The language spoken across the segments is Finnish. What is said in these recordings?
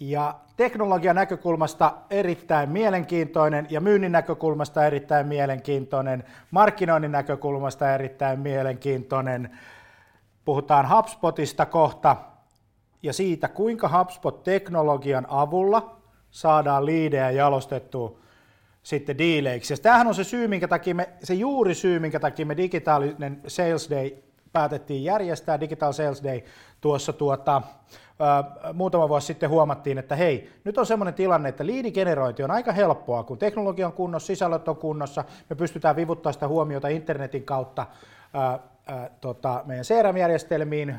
Ja teknologian näkökulmasta erittäin mielenkiintoinen ja myynnin näkökulmasta erittäin mielenkiintoinen, markkinoinnin näkökulmasta erittäin mielenkiintoinen. Puhutaan HubSpotista kohta ja siitä, kuinka HubSpot-teknologian avulla saadaan liidejä jalostettua sitten diileiksi. Ja tämähän on se syy, minkä takia me, se juuri syy, minkä takia me digitaalinen Sales Day päätettiin järjestää, Digital Sales Day tuossa tuota, muutama vuosi sitten huomattiin, että hei, nyt on semmoinen tilanne, että liidigenerointi on aika helppoa, kun teknologia on kunnossa, sisällöt on kunnossa, me pystytään vivuttaa sitä huomiota internetin kautta ää, ää, tota, meidän CRM-järjestelmiin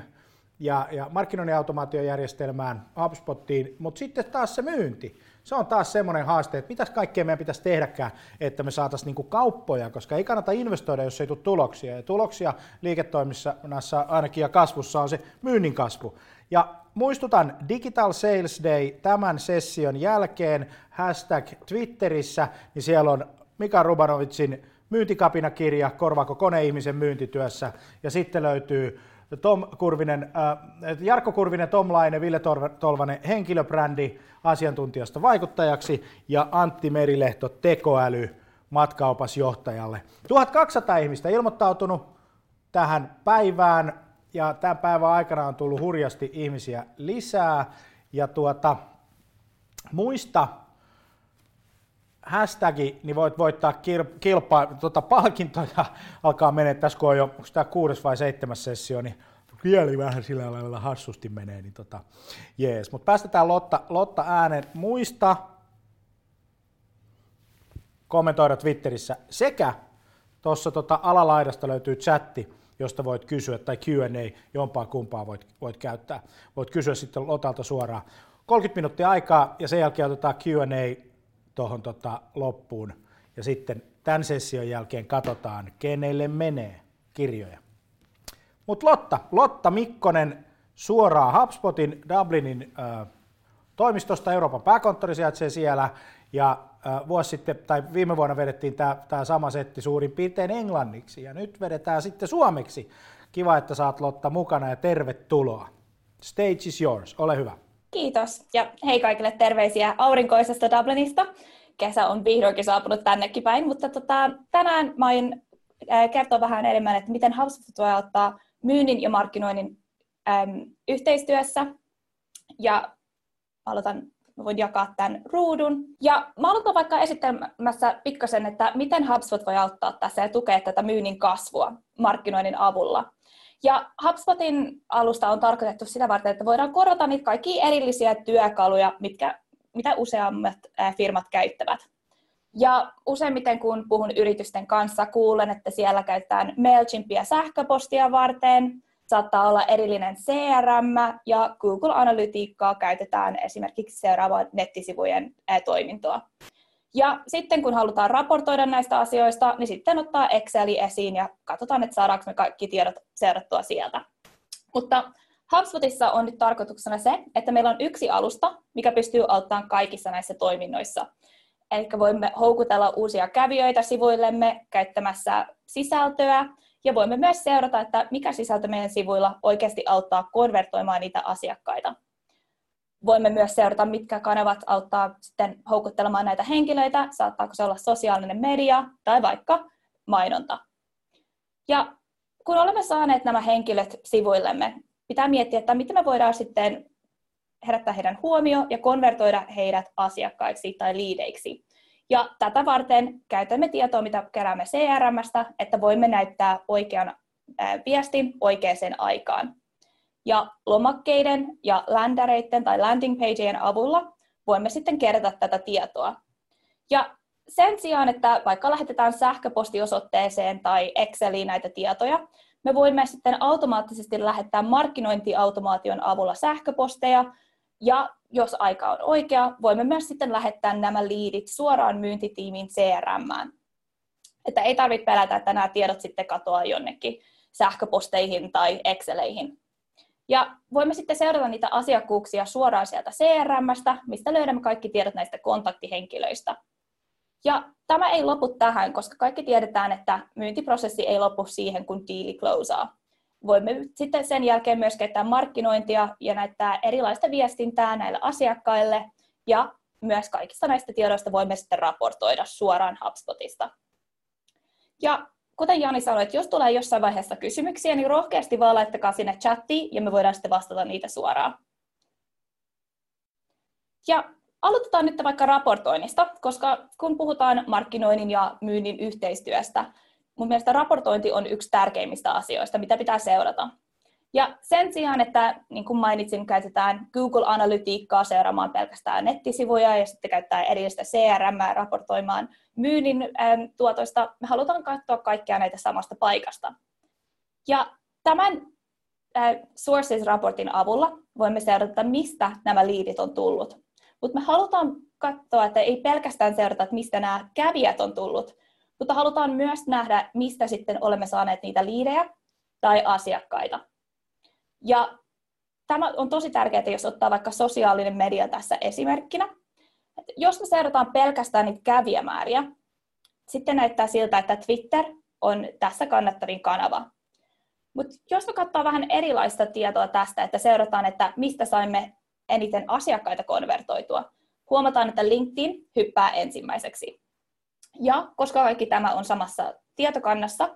ja, ja markkinoinnin automaatiojärjestelmään, HubSpottiin, mutta sitten taas se myynti. Se on taas semmoinen haaste, että mitäs kaikkea meidän pitäisi tehdäkään, että me saataisiin niinku kauppoja, koska ei kannata investoida, jos ei tule tuloksia. Ja tuloksia liiketoiminnassa ainakin ja kasvussa on se myynnin kasvu. Ja muistutan Digital Sales Day tämän session jälkeen, hashtag Twitterissä, niin siellä on Mika Rubanovitsin myyntikapinakirja, korvaako koneihmisen myyntityössä, ja sitten löytyy Tom Kurvinen, äh, Jarkko Kurvinen, Tom Laine, Ville Tolvanen henkilöbrändi asiantuntijasta vaikuttajaksi ja Antti Merilehto tekoäly matkaopasjohtajalle. 1200 ihmistä ilmoittautunut tähän päivään ja tämän päivän aikana on tullut hurjasti ihmisiä lisää. Ja tuota, muista hashtagi, niin voit voittaa kilpaa, tuota, palkintoja alkaa mennä tässä, kun on jo, onko tämä kuudes vai seitsemäs sessio, niin kieli vähän sillä lailla hassusti menee, niin tota, jees. Mutta päästetään Lotta, Lotta äänen. Muista kommentoida Twitterissä sekä tuossa tota alalaidasta löytyy chatti, josta voit kysyä, tai Q&A, jompaa kumpaa voit, voit käyttää. Voit kysyä sitten Lotalta suoraan. 30 minuuttia aikaa ja sen jälkeen otetaan Q&A tuohon tota loppuun. Ja sitten tämän session jälkeen katsotaan, kenelle menee kirjoja. Mutta Lotta, Lotta Mikkonen suoraan HubSpotin Dublinin äh, toimistosta, Euroopan pääkonttori sijaitsee siellä, ja vuosi sitten, tai viime vuonna vedettiin tämä sama setti suurin piirtein englanniksi, ja nyt vedetään sitten suomeksi. Kiva, että saat Lotta mukana, ja tervetuloa. Stage is yours, ole hyvä. Kiitos, ja hei kaikille terveisiä aurinkoisesta Dublinista. Kesä on vihdoinkin saapunut tännekin päin, mutta tota, tänään mä äh, kertoa vähän enemmän, että miten HubSpot voi auttaa myynnin ja markkinoinnin äm, yhteistyössä. Ja aloitan, mä voin jakaa tämän ruudun. Ja mä aloitan vaikka esittelemässä pikkasen, että miten HubSpot voi auttaa tässä ja tukea tätä myynnin kasvua markkinoinnin avulla. Ja HubSpotin alusta on tarkoitettu sitä varten, että voidaan korvata niitä kaikki erillisiä työkaluja, mitkä, mitä useammat firmat käyttävät. Ja useimmiten kun puhun yritysten kanssa, kuulen, että siellä käytetään MailChimpia sähköpostia varten, saattaa olla erillinen CRM ja Google Analytiikkaa käytetään esimerkiksi seuraavaan nettisivujen toimintoa. Ja sitten kun halutaan raportoida näistä asioista, niin sitten ottaa Exceli esiin ja katsotaan, että saadaanko me kaikki tiedot seurattua sieltä. Mutta HubSpotissa on nyt tarkoituksena se, että meillä on yksi alusta, mikä pystyy auttamaan kaikissa näissä toiminnoissa. Eli voimme houkutella uusia kävijöitä sivuillemme käyttämässä sisältöä, ja voimme myös seurata, että mikä sisältö meidän sivuilla oikeasti auttaa konvertoimaan niitä asiakkaita. Voimme myös seurata, mitkä kanavat auttaa sitten houkuttelemaan näitä henkilöitä, saattaako se olla sosiaalinen media tai vaikka mainonta. Ja kun olemme saaneet nämä henkilöt sivuillemme, pitää miettiä, että miten me voidaan sitten herättää heidän huomio ja konvertoida heidät asiakkaiksi tai liideiksi. Ja tätä varten käytämme tietoa, mitä keräämme CRMstä, että voimme näyttää oikean viestin oikeaan aikaan. Ja lomakkeiden ja ländereiden tai landing pagejen avulla voimme sitten kerätä tätä tietoa. Ja sen sijaan, että vaikka lähetetään sähköpostiosoitteeseen tai Exceliin näitä tietoja, me voimme sitten automaattisesti lähettää markkinointiautomaation avulla sähköposteja, ja jos aika on oikea, voimme myös sitten lähettää nämä liidit suoraan myyntitiimin CRM. Että ei tarvitse pelätä, että nämä tiedot sitten katoaa jonnekin sähköposteihin tai Exceleihin. Ja voimme sitten seurata niitä asiakkuuksia suoraan sieltä CRMstä, mistä löydämme kaikki tiedot näistä kontaktihenkilöistä. Ja tämä ei lopu tähän, koska kaikki tiedetään, että myyntiprosessi ei lopu siihen, kun diili closeaa. Voimme sitten sen jälkeen myös käyttää markkinointia ja näyttää erilaista viestintää näille asiakkaille ja myös kaikista näistä tiedoista voimme sitten raportoida suoraan HubSpotista. Ja kuten Jani sanoi, että jos tulee jossain vaiheessa kysymyksiä, niin rohkeasti vaan laittakaa sinne chattiin ja me voidaan sitten vastata niitä suoraan. Ja aloitetaan nyt vaikka raportoinnista, koska kun puhutaan markkinoinnin ja myynnin yhteistyöstä, mun mielestä raportointi on yksi tärkeimmistä asioista, mitä pitää seurata. Ja sen sijaan, että niin kuin mainitsin, käytetään Google-analytiikkaa seuraamaan pelkästään nettisivuja ja sitten käyttää erillistä CRM raportoimaan myynnin tuotoista, me halutaan katsoa kaikkia näitä samasta paikasta. Ja tämän Sources-raportin avulla voimme seurata, mistä nämä liidit on tullut. Mutta me halutaan katsoa, että ei pelkästään seurata, että mistä nämä kävijät on tullut, mutta halutaan myös nähdä, mistä sitten olemme saaneet niitä liidejä tai asiakkaita. Ja tämä on tosi tärkeää, jos ottaa vaikka sosiaalinen media tässä esimerkkinä. Jos me seurataan pelkästään niitä kävijämääriä, sitten näyttää siltä, että Twitter on tässä kannattavin kanava. Mutta jos me katsotaan vähän erilaista tietoa tästä, että seurataan, että mistä saimme eniten asiakkaita konvertoitua, huomataan, että LinkedIn hyppää ensimmäiseksi. Ja koska kaikki tämä on samassa tietokannassa,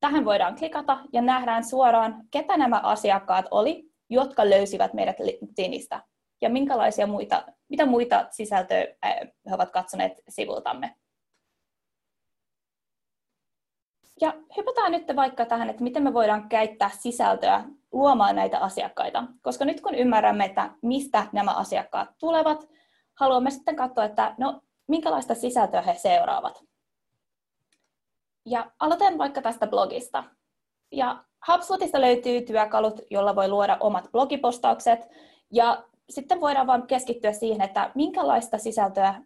tähän voidaan klikata ja nähdään suoraan, ketä nämä asiakkaat oli, jotka löysivät meidät LinkedInistä ja minkälaisia muita, mitä muita sisältöjä he ovat katsoneet sivultamme. Ja hypätään nyt vaikka tähän, että miten me voidaan käyttää sisältöä luomaan näitä asiakkaita. Koska nyt kun ymmärrämme, että mistä nämä asiakkaat tulevat, haluamme sitten katsoa, että no, minkälaista sisältöä he seuraavat. Ja aloitan vaikka tästä blogista. Ja HubSpotista löytyy työkalut, jolla voi luoda omat blogipostaukset, ja sitten voidaan vain keskittyä siihen, että minkälaista sisältöä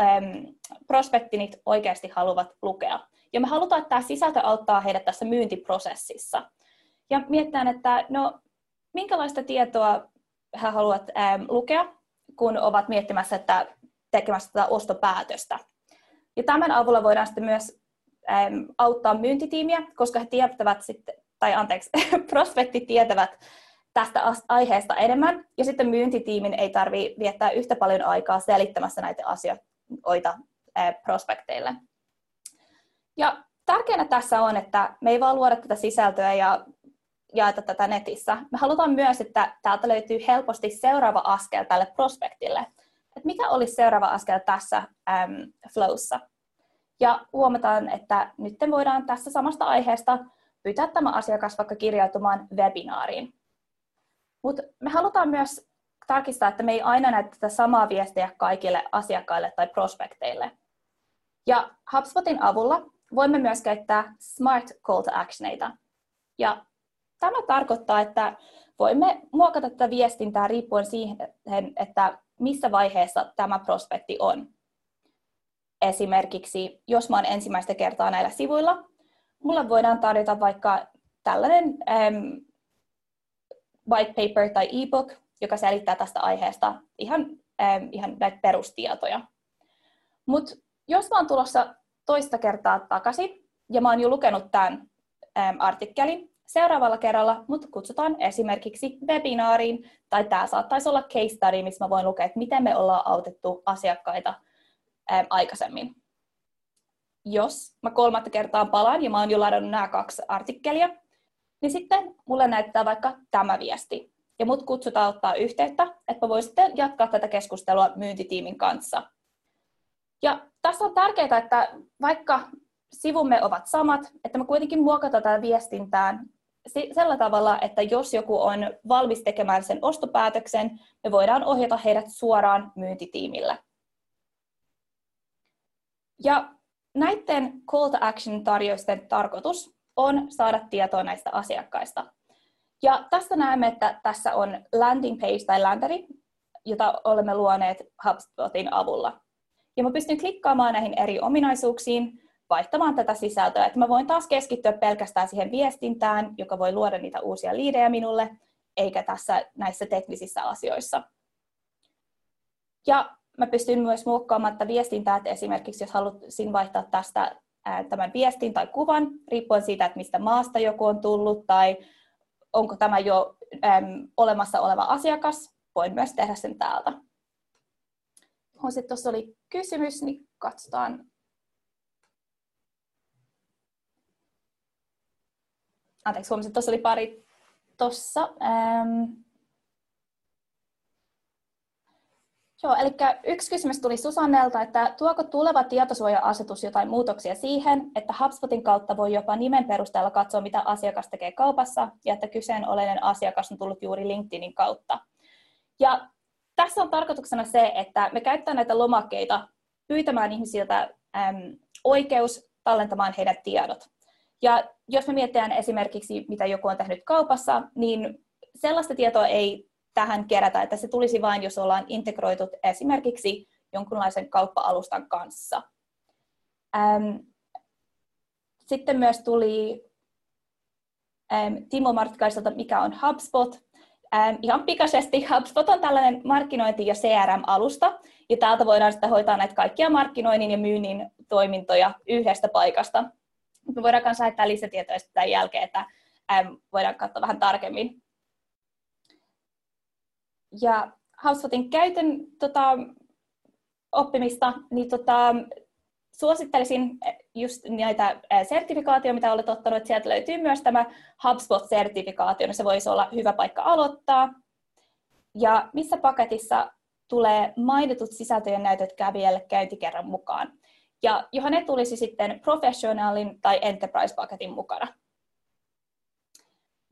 äm, prospektinit oikeasti haluavat lukea. Ja me halutaan, että tämä sisältö auttaa heidät tässä myyntiprosessissa. Ja mietitään, että no, minkälaista tietoa he haluavat äm, lukea, kun ovat miettimässä, että tekemässä tätä ostopäätöstä. Ja tämän avulla voidaan sitten myös äm, auttaa myyntitiimiä, koska he tietävät sitten, tai anteeksi, prospektit tietävät tästä aiheesta enemmän, ja sitten myyntitiimin ei tarvitse viettää yhtä paljon aikaa selittämässä näitä asioita äh, prospekteille. Ja tärkeänä tässä on, että me ei vaan luoda tätä sisältöä ja jaeta tätä netissä. Me halutaan myös, että täältä löytyy helposti seuraava askel tälle prospektille että mikä olisi seuraava askel tässä äm, flowssa. Ja huomataan, että nyt voidaan tässä samasta aiheesta pyytää tämä asiakas vaikka kirjautumaan webinaariin. Mutta me halutaan myös tarkistaa, että me ei aina näe tätä samaa viestiä kaikille asiakkaille tai prospekteille. Ja HubSpotin avulla voimme myös käyttää Smart Call to Actioneita. Ja tämä tarkoittaa, että voimme muokata tätä viestintää riippuen siihen, että missä vaiheessa tämä prospekti on. Esimerkiksi, jos mä olen ensimmäistä kertaa näillä sivuilla, mulla voidaan tarjota vaikka tällainen um, white paper tai e-book, joka selittää tästä aiheesta ihan, um, ihan näitä perustietoja. Mutta jos mä oon tulossa toista kertaa takaisin, ja mä oon jo lukenut tämän äm, artikkelin, seuraavalla kerralla mut kutsutaan esimerkiksi webinaariin, tai tämä saattaisi olla case study, missä mä voin lukea, että miten me ollaan autettu asiakkaita äm, aikaisemmin. Jos mä kolmatta kertaa palaan ja mä oon jo ladannut nämä kaksi artikkelia, niin sitten mulle näyttää vaikka tämä viesti. Ja mut kutsutaan ottaa yhteyttä, että mä voin sitten jatkaa tätä keskustelua myyntitiimin kanssa. Ja tässä on tärkeää, että vaikka sivumme ovat samat, että me kuitenkin muokataan tätä viestintään sillä tavalla, että jos joku on valmis tekemään sen ostopäätöksen, me voidaan ohjata heidät suoraan myyntitiimille. Ja näiden call to action tarjousten tarkoitus on saada tietoa näistä asiakkaista. Ja tästä näemme, että tässä on landing page tai landeri, jota olemme luoneet HubSpotin avulla. Ja mä pystyn klikkaamaan näihin eri ominaisuuksiin, vaihtamaan tätä sisältöä. Että mä voin taas keskittyä pelkästään siihen viestintään, joka voi luoda niitä uusia liidejä minulle, eikä tässä näissä teknisissä asioissa. Ja mä pystyn myös muokkaamaan tätä viestintää, että esimerkiksi jos haluaisin vaihtaa tästä tämän viestin tai kuvan, riippuen siitä, että mistä maasta joku on tullut tai onko tämä jo äm, olemassa oleva asiakas, voin myös tehdä sen täältä. Sitten tuossa oli kysymys, niin katsotaan. Anteeksi, huomasin, että tuossa oli pari tuossa. Ähm, Joo, eli yksi kysymys tuli Susannelta, että tuoko tuleva tietosuoja-asetus jotain muutoksia siihen, että HubSpotin kautta voi jopa nimen perusteella katsoa, mitä asiakas tekee kaupassa, ja että kyseenalainen asiakas on tullut juuri LinkedInin kautta. Ja tässä on tarkoituksena se, että me käytetään näitä lomakkeita pyytämään ihmisiltä äm, oikeus tallentamaan heidän tiedot. Ja jos me mietitään esimerkiksi, mitä joku on tehnyt kaupassa, niin sellaista tietoa ei tähän kerätä, että se tulisi vain, jos ollaan integroitut esimerkiksi jonkunlaisen kauppa-alustan kanssa. Sitten myös tuli Timo Martkaiselta, mikä on HubSpot. Ihan pikaisesti, HubSpot on tällainen markkinointi- ja CRM-alusta, ja täältä voidaan sitten hoitaa näitä kaikkia markkinoinnin ja myynnin toimintoja yhdestä paikasta. Me voidaan myös lähettää lisätietoja tämän jälkeen, että voidaan katsoa vähän tarkemmin ja HubSpotin käytön tota, oppimista, niin tota, suosittelisin just näitä sertifikaatioita, mitä olet ottanut, että sieltä löytyy myös tämä HubSpot-sertifikaatio, niin se voisi olla hyvä paikka aloittaa. Ja missä paketissa tulee mainitut sisältöjen näytöt kävijälle käyntikerran mukaan. Ja johon ne tulisi sitten professionaalin tai enterprise-paketin mukana.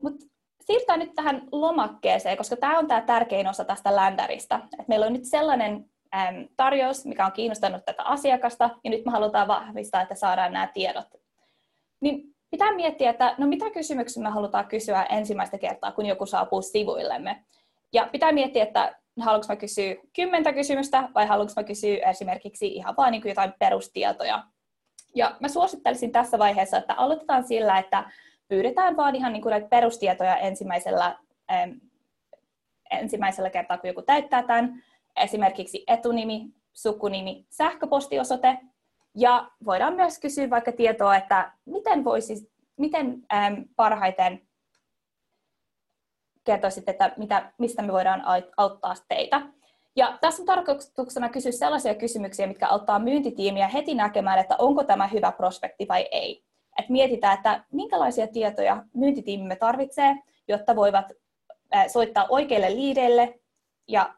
Mutta siirrytään nyt tähän lomakkeeseen, koska tämä on tämä tärkein osa tästä ländäristä. Et meillä on nyt sellainen äm, tarjous, mikä on kiinnostanut tätä asiakasta, ja nyt me halutaan vahvistaa, että saadaan nämä tiedot. Niin pitää miettiä, että no mitä kysymyksiä me halutaan kysyä ensimmäistä kertaa, kun joku saapuu sivuillemme. Ja pitää miettiä, että haluanko mä kysyä kymmentä kysymystä vai haluanko mä kysyä esimerkiksi ihan vain niin jotain perustietoja. Ja mä suosittelisin tässä vaiheessa, että aloitetaan sillä, että pyydetään vaan ihan niin kuin näitä perustietoja ensimmäisellä, ähm, ensimmäisellä kertaa, kun joku täyttää tämän, esimerkiksi etunimi, sukunimi, sähköpostiosoite, ja voidaan myös kysyä vaikka tietoa, että miten, voisi, miten ähm, parhaiten kertoisit, että mitä, mistä me voidaan auttaa teitä. Ja tässä on tarkoituksena kysyä sellaisia kysymyksiä, mitkä auttaa myyntitiimiä heti näkemään, että onko tämä hyvä prospekti vai ei että mietitään, että minkälaisia tietoja myyntitiimimme tarvitsee, jotta voivat soittaa oikeille liideille ja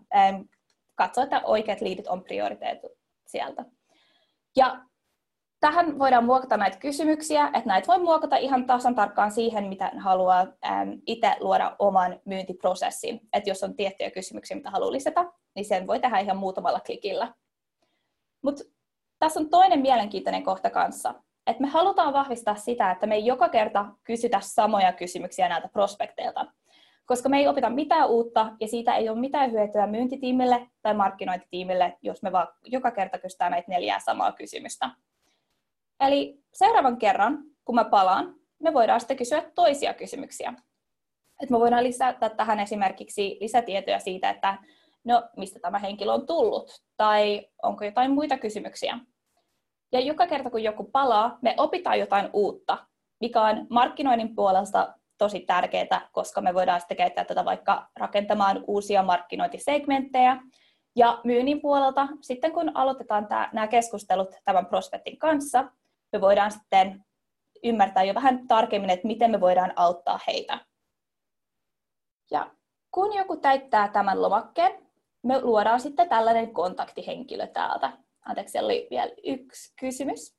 katsoa, että oikeat liidit on prioriteetu sieltä. Ja tähän voidaan muokata näitä kysymyksiä, että näitä voi muokata ihan tasan tarkkaan siihen, mitä haluaa itse luoda oman myyntiprosessin. Että jos on tiettyjä kysymyksiä, mitä haluaa lisätä, niin sen voi tehdä ihan muutamalla klikillä. Mutta tässä on toinen mielenkiintoinen kohta kanssa että me halutaan vahvistaa sitä, että me ei joka kerta kysytä samoja kysymyksiä näiltä prospekteilta, koska me ei opita mitään uutta ja siitä ei ole mitään hyötyä myyntitiimille tai markkinointitiimille, jos me vaan joka kerta kysytään näitä neljää samaa kysymystä. Eli seuraavan kerran, kun mä palaan, me voidaan sitten kysyä toisia kysymyksiä. Et me voidaan lisätä tähän esimerkiksi lisätietoja siitä, että no mistä tämä henkilö on tullut, tai onko jotain muita kysymyksiä. Ja joka kerta kun joku palaa, me opitaan jotain uutta, mikä on markkinoinnin puolesta tosi tärkeää, koska me voidaan sitten käyttää tätä vaikka rakentamaan uusia markkinointisegmenttejä. Ja myynnin puolelta, sitten kun aloitetaan tämä, nämä keskustelut tämän prospektin kanssa, me voidaan sitten ymmärtää jo vähän tarkemmin, että miten me voidaan auttaa heitä. Ja kun joku täyttää tämän lomakkeen, me luodaan sitten tällainen kontaktihenkilö täältä. Anteeksi, siellä oli vielä yksi kysymys.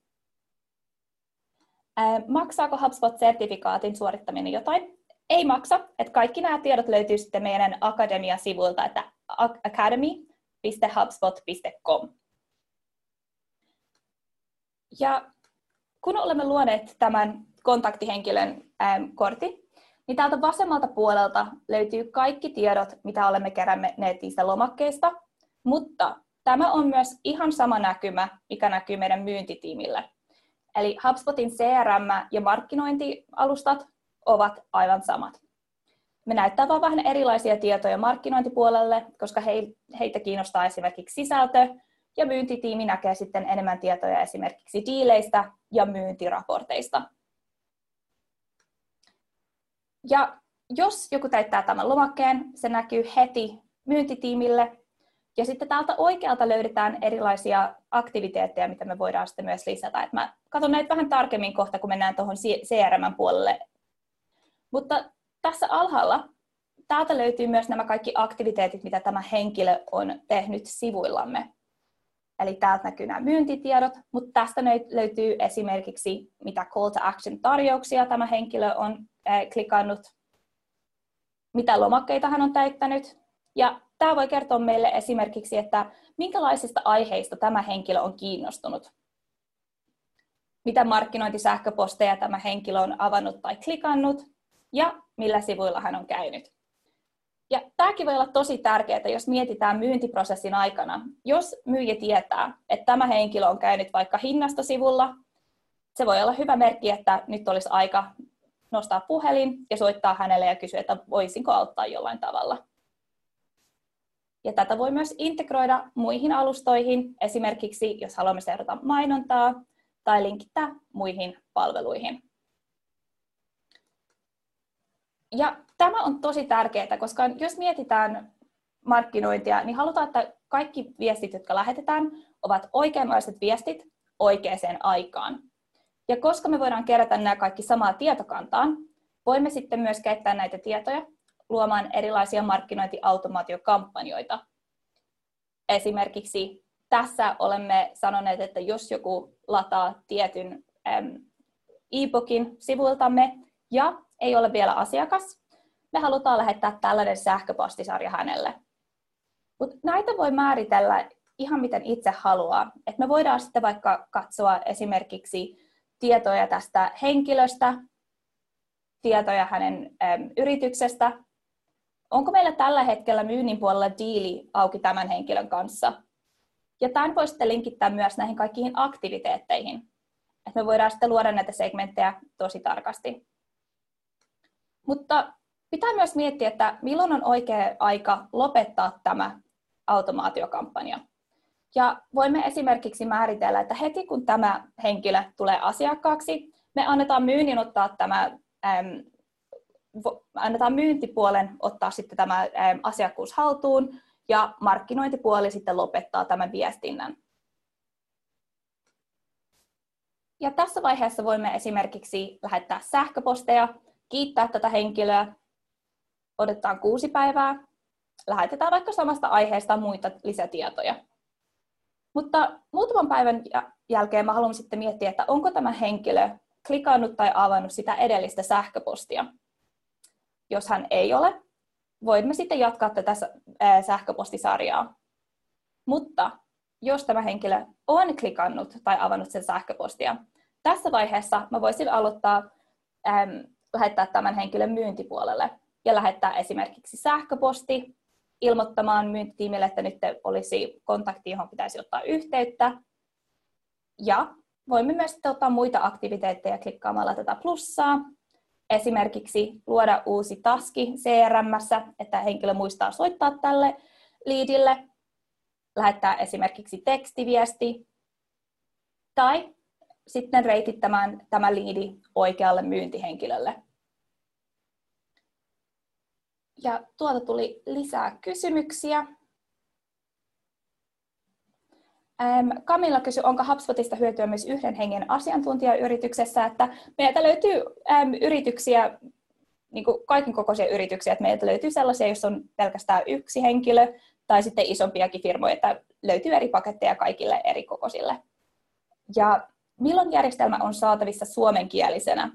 Maksaako HubSpot-sertifikaatin suorittaminen jotain? Ei maksa. Että kaikki nämä tiedot löytyy sitten meidän Akademia-sivuilta, että academy.hubspot.com. Ja kun olemme luoneet tämän kontaktihenkilön ähm, kortin, niin täältä vasemmalta puolelta löytyy kaikki tiedot, mitä olemme keränneet niistä lomakkeista, mutta tämä on myös ihan sama näkymä, mikä näkyy meidän myyntitiimille. Eli HubSpotin CRM ja markkinointialustat ovat aivan samat. Me näyttää vain vähän erilaisia tietoja markkinointipuolelle, koska heitä kiinnostaa esimerkiksi sisältö, ja myyntitiimi näkee sitten enemmän tietoja esimerkiksi diileistä ja myyntiraporteista. Ja jos joku täyttää tämän lomakkeen, se näkyy heti myyntitiimille. Ja sitten täältä oikealta löydetään erilaisia aktiviteetteja, mitä me voidaan sitten myös lisätä. Et mä katson näitä vähän tarkemmin kohta, kun mennään tuohon CRM-puolelle. Mutta tässä alhaalla täältä löytyy myös nämä kaikki aktiviteetit, mitä tämä henkilö on tehnyt sivuillamme. Eli täältä näkyy nämä myyntitiedot, mutta tästä löytyy esimerkiksi, mitä call to action tarjouksia tämä henkilö on klikannut, mitä lomakkeita hän on täyttänyt. Ja tämä voi kertoa meille esimerkiksi, että minkälaisista aiheista tämä henkilö on kiinnostunut. Mitä markkinointisähköposteja tämä henkilö on avannut tai klikannut ja millä sivuilla hän on käynyt. Ja tämäkin voi olla tosi tärkeää, jos mietitään myyntiprosessin aikana. Jos myyjä tietää, että tämä henkilö on käynyt vaikka hinnastosivulla, se voi olla hyvä merkki, että nyt olisi aika nostaa puhelin ja soittaa hänelle ja kysyä, että voisinko auttaa jollain tavalla. Ja tätä voi myös integroida muihin alustoihin, esimerkiksi jos haluamme seurata mainontaa tai linkittää muihin palveluihin. Ja tämä on tosi tärkeää, koska jos mietitään markkinointia, niin halutaan, että kaikki viestit, jotka lähetetään, ovat oikeanlaiset viestit oikeaan aikaan. Ja koska me voidaan kerätä nämä kaikki samaa tietokantaan, voimme sitten myös käyttää näitä tietoja luomaan erilaisia markkinointiautomaatiokampanjoita. Esimerkiksi tässä olemme sanoneet, että jos joku lataa tietyn e-bookin sivuiltamme ja ei ole vielä asiakas, me halutaan lähettää tällainen sähköpostisarja hänelle. Mutta näitä voi määritellä ihan miten itse haluaa. Et me voidaan sitten vaikka katsoa esimerkiksi tietoja tästä henkilöstä, tietoja hänen äm, yrityksestä. Onko meillä tällä hetkellä myynnin puolella diili auki tämän henkilön kanssa? Ja tämän voi sitten linkittää myös näihin kaikkiin aktiviteetteihin. Et me voidaan sitten luoda näitä segmenttejä tosi tarkasti. Mutta pitää myös miettiä, että milloin on oikea aika lopettaa tämä automaatiokampanja. Ja voimme esimerkiksi määritellä, että heti kun tämä henkilö tulee asiakkaaksi, me annetaan myynnin ottaa tämä, äm, annetaan myyntipuolen ottaa sitten tämä äm, asiakkuus haltuun ja markkinointipuoli sitten lopettaa tämän viestinnän. Ja tässä vaiheessa voimme esimerkiksi lähettää sähköposteja kiittää tätä henkilöä, odotetaan kuusi päivää, lähetetään vaikka samasta aiheesta muita lisätietoja. Mutta muutaman päivän jälkeen mä haluan sitten miettiä, että onko tämä henkilö klikannut tai avannut sitä edellistä sähköpostia. Jos hän ei ole, voimme sitten jatkaa tätä sähköpostisarjaa. Mutta jos tämä henkilö on klikannut tai avannut sen sähköpostia, tässä vaiheessa mä voisin aloittaa lähettää tämän henkilön myyntipuolelle ja lähettää esimerkiksi sähköposti ilmoittamaan myyntitiimille, että nyt olisi kontakti, johon pitäisi ottaa yhteyttä. Ja voimme myös ottaa muita aktiviteetteja klikkaamalla tätä plussaa. Esimerkiksi luoda uusi taski CRM, että henkilö muistaa soittaa tälle liidille, lähettää esimerkiksi tekstiviesti tai sitten reitittämään tämä liidi oikealle myyntihenkilölle. Ja tuolta tuli lisää kysymyksiä. Kamilla kysyi, onko HubSpotista hyötyä myös yhden hengen asiantuntijayrityksessä, että meiltä löytyy yrityksiä, niin kuin kaiken kokoisia yrityksiä, että meiltä löytyy sellaisia, joissa on pelkästään yksi henkilö, tai sitten isompiakin firmoja, että löytyy eri paketteja kaikille eri kokoisille. Ja milloin järjestelmä on saatavissa suomenkielisenä?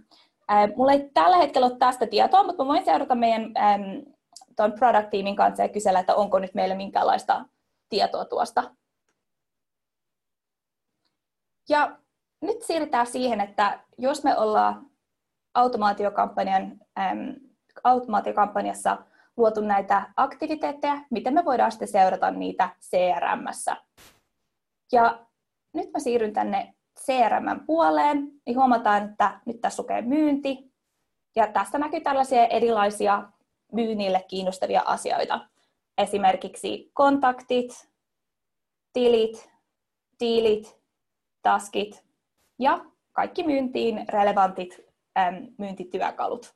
Mulla ei tällä hetkellä ole tästä tietoa, mutta mä voin seurata meidän tuon product-tiimin kanssa ja kysellä, että onko nyt meillä minkälaista tietoa tuosta. Ja nyt siirrytään siihen, että jos me ollaan automaatiokampanjan, äm, automaatiokampanjassa luotu näitä aktiviteetteja, miten me voidaan sitten seurata niitä CRMssä. Ja nyt mä siirryn tänne CRM-puoleen, niin huomataan, että nyt tässä lukee myynti, ja tästä näkyy tällaisia erilaisia myynnille kiinnostavia asioita. Esimerkiksi kontaktit, tilit, tiilit, taskit ja kaikki myyntiin relevantit äm, myyntityökalut.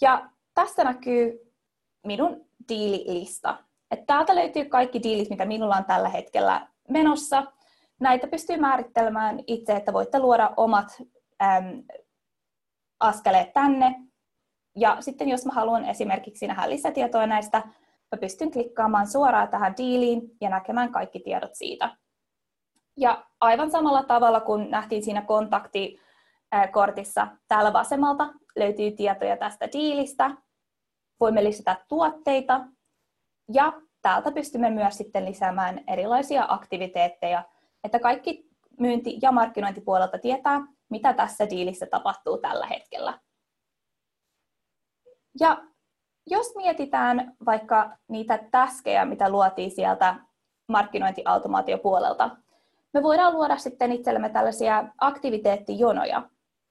Ja tässä näkyy minun diililista. Et täältä löytyy kaikki diilit, mitä minulla on tällä hetkellä menossa. Näitä pystyy määrittelemään itse, että voitte luoda omat äm, askeleet tänne. Ja sitten jos mä haluan esimerkiksi nähdä lisätietoa näistä, mä pystyn klikkaamaan suoraan tähän diiliin ja näkemään kaikki tiedot siitä. Ja aivan samalla tavalla kuin nähtiin siinä kontaktikortissa, täällä vasemmalta löytyy tietoja tästä diilistä. Voimme lisätä tuotteita ja täältä pystymme myös sitten lisäämään erilaisia aktiviteetteja, että kaikki myynti- ja markkinointipuolelta tietää, mitä tässä diilissä tapahtuu tällä hetkellä. Ja jos mietitään vaikka niitä täskejä, mitä luotiin sieltä markkinointiautomaatiopuolelta, me voidaan luoda sitten itsellemme tällaisia aktiviteettijonoja.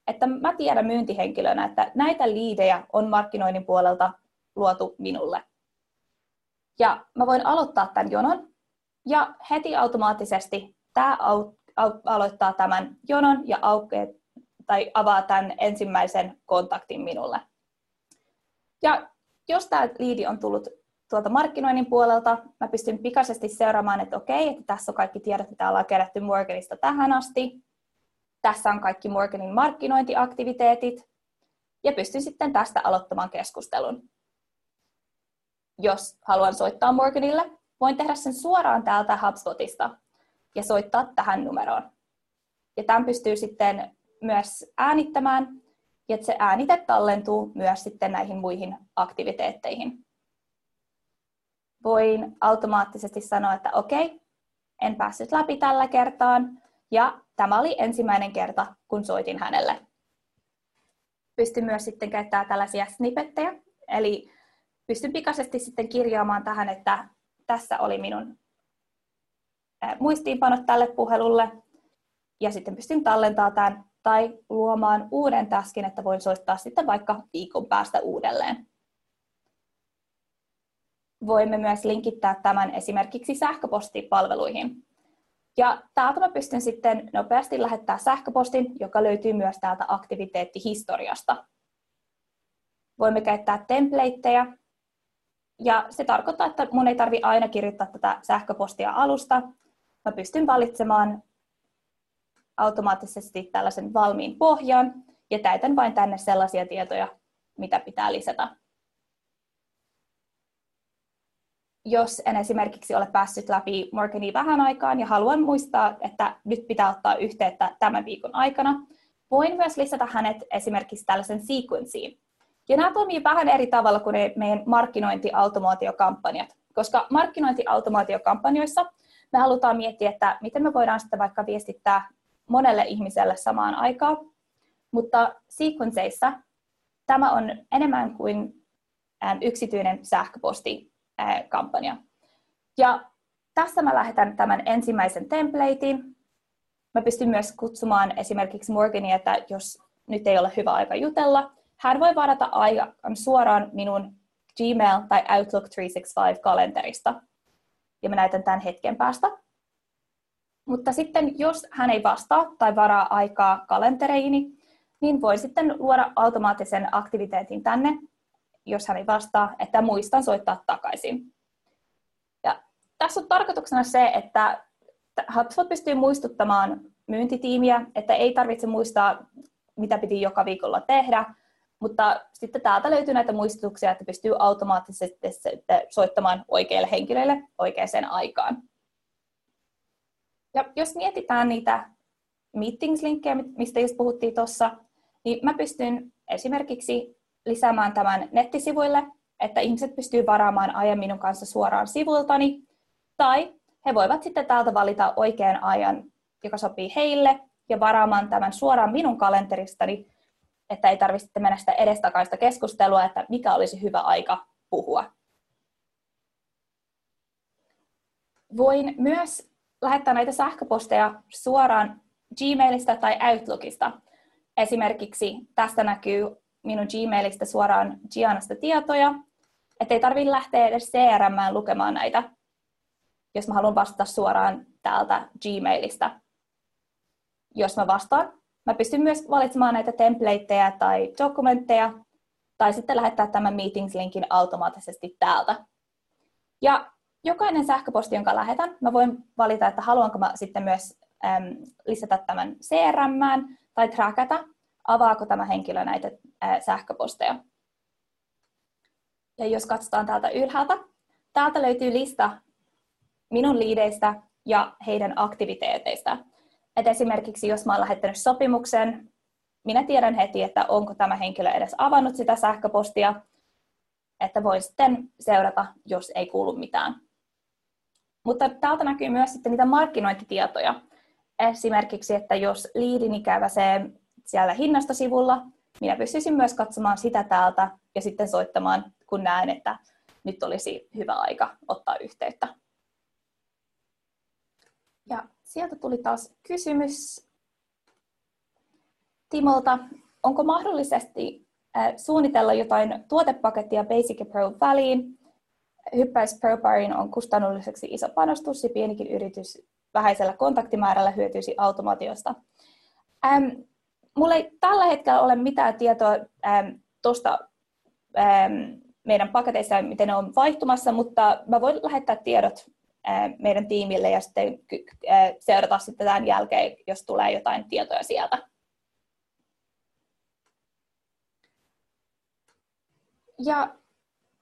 Että mä tiedän myyntihenkilönä, että näitä liidejä on markkinoinnin puolelta luotu minulle. Ja mä voin aloittaa tämän jonon, ja heti automaattisesti tämä aloittaa tämän jonon ja aukeaa tai avaa tämän ensimmäisen kontaktin minulle. Ja jos tämä liidi on tullut tuolta markkinoinnin puolelta, mä pystyn pikaisesti seuraamaan, että okei, että tässä on kaikki tiedot, mitä ollaan kerätty Morganista tähän asti. Tässä on kaikki Morganin markkinointiaktiviteetit. Ja pystyn sitten tästä aloittamaan keskustelun. Jos haluan soittaa Morganille, voin tehdä sen suoraan täältä HubSpotista ja soittaa tähän numeroon. Ja tämän pystyy sitten myös äänittämään, ja että se äänite tallentuu myös sitten näihin muihin aktiviteetteihin. Voin automaattisesti sanoa, että okei, en päässyt läpi tällä kertaan, ja tämä oli ensimmäinen kerta, kun soitin hänelle. Pystyn myös sitten käyttämään tällaisia snippettejä, eli pystyn pikaisesti sitten kirjaamaan tähän, että tässä oli minun muistiinpanot tälle puhelulle, ja sitten pystyn tallentamaan tämän tai luomaan uuden taskin, että voin soittaa sitten vaikka viikon päästä uudelleen. Voimme myös linkittää tämän esimerkiksi sähköpostipalveluihin. Ja täältä mä pystyn sitten nopeasti lähettää sähköpostin, joka löytyy myös täältä aktiviteettihistoriasta. Voimme käyttää templateja, ja se tarkoittaa, että mun ei tarvi aina kirjoittaa tätä sähköpostia alusta. Mä pystyn valitsemaan automaattisesti tällaisen valmiin pohjan ja täytän vain tänne sellaisia tietoja, mitä pitää lisätä. Jos en esimerkiksi ole päässyt läpi Morgania vähän aikaan ja haluan muistaa, että nyt pitää ottaa yhteyttä tämän viikon aikana, voin myös lisätä hänet esimerkiksi tällaisen sequenssiin. Ja nämä toimii vähän eri tavalla kuin meidän markkinointiautomaatiokampanjat, koska markkinointiautomaatiokampanjoissa me halutaan miettiä, että miten me voidaan sitten vaikka viestittää monelle ihmiselle samaan aikaan, mutta sequenceissa tämä on enemmän kuin yksityinen sähköpostikampanja. Ja tässä mä lähetän tämän ensimmäisen templatein. Mä pystyn myös kutsumaan esimerkiksi Morgania, että jos nyt ei ole hyvä aika jutella, hän voi varata aikaan suoraan minun Gmail- tai Outlook 365-kalenterista. Ja mä näytän tämän hetken päästä. Mutta sitten jos hän ei vastaa tai varaa aikaa kalentereini, niin voi sitten luoda automaattisen aktiviteetin tänne, jos hän ei vastaa, että muistan soittaa takaisin. Ja tässä on tarkoituksena se, että HubSpot pystyy muistuttamaan myyntitiimiä, että ei tarvitse muistaa, mitä piti joka viikolla tehdä, mutta sitten täältä löytyy näitä muistutuksia, että pystyy automaattisesti soittamaan oikeille henkilöille oikeaan aikaan. Ja jos mietitään niitä meetings-linkkejä, mistä just puhuttiin tuossa, niin mä pystyn esimerkiksi lisäämään tämän nettisivuille, että ihmiset pystyy varaamaan ajan minun kanssa suoraan sivultani, tai he voivat sitten täältä valita oikean ajan, joka sopii heille, ja varaamaan tämän suoraan minun kalenteristani, että ei tarvitse mennä sitä edestakaista keskustelua, että mikä olisi hyvä aika puhua. Voin myös lähettää näitä sähköposteja suoraan Gmailista tai Outlookista. Esimerkiksi tästä näkyy minun Gmailista suoraan Gianasta tietoja, ettei tarvitse lähteä edes CRM lukemaan näitä, jos mä haluan vastata suoraan täältä Gmailista. Jos mä vastaan, mä pystyn myös valitsemaan näitä templateja tai dokumentteja, tai sitten lähettää tämän Meetings-linkin automaattisesti täältä. Ja jokainen sähköposti, jonka lähetän, mä voin valita, että haluanko mä sitten myös äm, lisätä tämän CRM tai trackata, avaako tämä henkilö näitä ää, sähköposteja. Ja jos katsotaan täältä ylhäältä, täältä löytyy lista minun liideistä ja heidän aktiviteeteista. Et esimerkiksi jos mä olen lähettänyt sopimuksen, minä tiedän heti, että onko tämä henkilö edes avannut sitä sähköpostia, että voi sitten seurata, jos ei kuulu mitään. Mutta täältä näkyy myös sitten niitä markkinointitietoja. Esimerkiksi, että jos liidini käväsee siellä hinnastosivulla, minä pystyisin myös katsomaan sitä täältä ja sitten soittamaan, kun näen, että nyt olisi hyvä aika ottaa yhteyttä. Ja sieltä tuli taas kysymys Timolta. Onko mahdollisesti suunnitella jotain tuotepakettia Basic Pro väliin, hyppäys ProBarin on kustannulliseksi iso panostus ja pienikin yritys vähäisellä kontaktimäärällä hyötyisi automaatiosta. Ähm, mulla ei tällä hetkellä ole mitään tietoa ähm, tuosta ähm, meidän paketeissa, miten ne on vaihtumassa, mutta mä voin lähettää tiedot äh, meidän tiimille ja sitten äh, seurata sitten tämän jälkeen, jos tulee jotain tietoja sieltä. Ja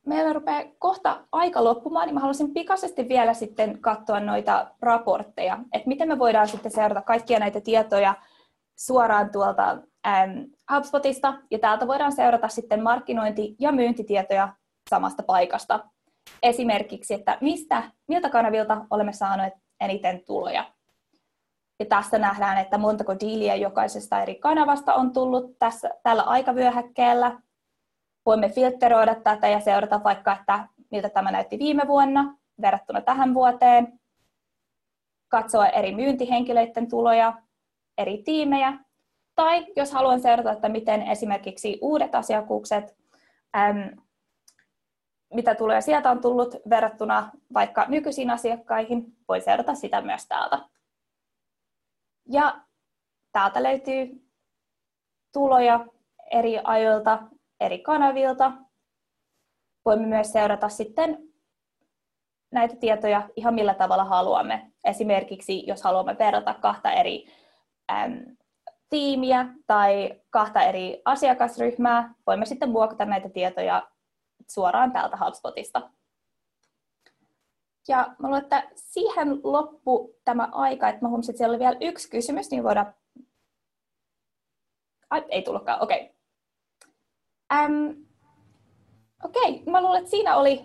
meillä rupeaa kohta aika loppumaan, niin mä haluaisin pikaisesti vielä sitten katsoa noita raportteja, että miten me voidaan sitten seurata kaikkia näitä tietoja suoraan tuolta ähm, HubSpotista, ja täältä voidaan seurata sitten markkinointi- ja myyntitietoja samasta paikasta. Esimerkiksi, että mistä, miltä kanavilta olemme saaneet eniten tuloja. Ja tässä nähdään, että montako diiliä jokaisesta eri kanavasta on tullut tässä, tällä aikavyöhäkkeellä, voimme filtteroida tätä ja seurata vaikka, että miltä tämä näytti viime vuonna verrattuna tähän vuoteen, katsoa eri myyntihenkilöiden tuloja, eri tiimejä, tai jos haluan seurata, että miten esimerkiksi uudet asiakkuukset, äm, mitä tulee sieltä on tullut verrattuna vaikka nykyisiin asiakkaihin, voi seurata sitä myös täältä. Ja täältä löytyy tuloja eri ajoilta eri kanavilta. Voimme myös seurata sitten näitä tietoja ihan millä tavalla haluamme. Esimerkiksi jos haluamme verrata kahta eri äm, tiimiä tai kahta eri asiakasryhmää, voimme sitten muokata näitä tietoja suoraan täältä HubSpotista. Ja mä luulen, että siihen loppu tämä aika, että mä huomasin, että siellä oli vielä yksi kysymys, niin voidaan... Ai, ei tullutkaan, okei. Okay. Ähm, Okei, mä luulen, että siinä oli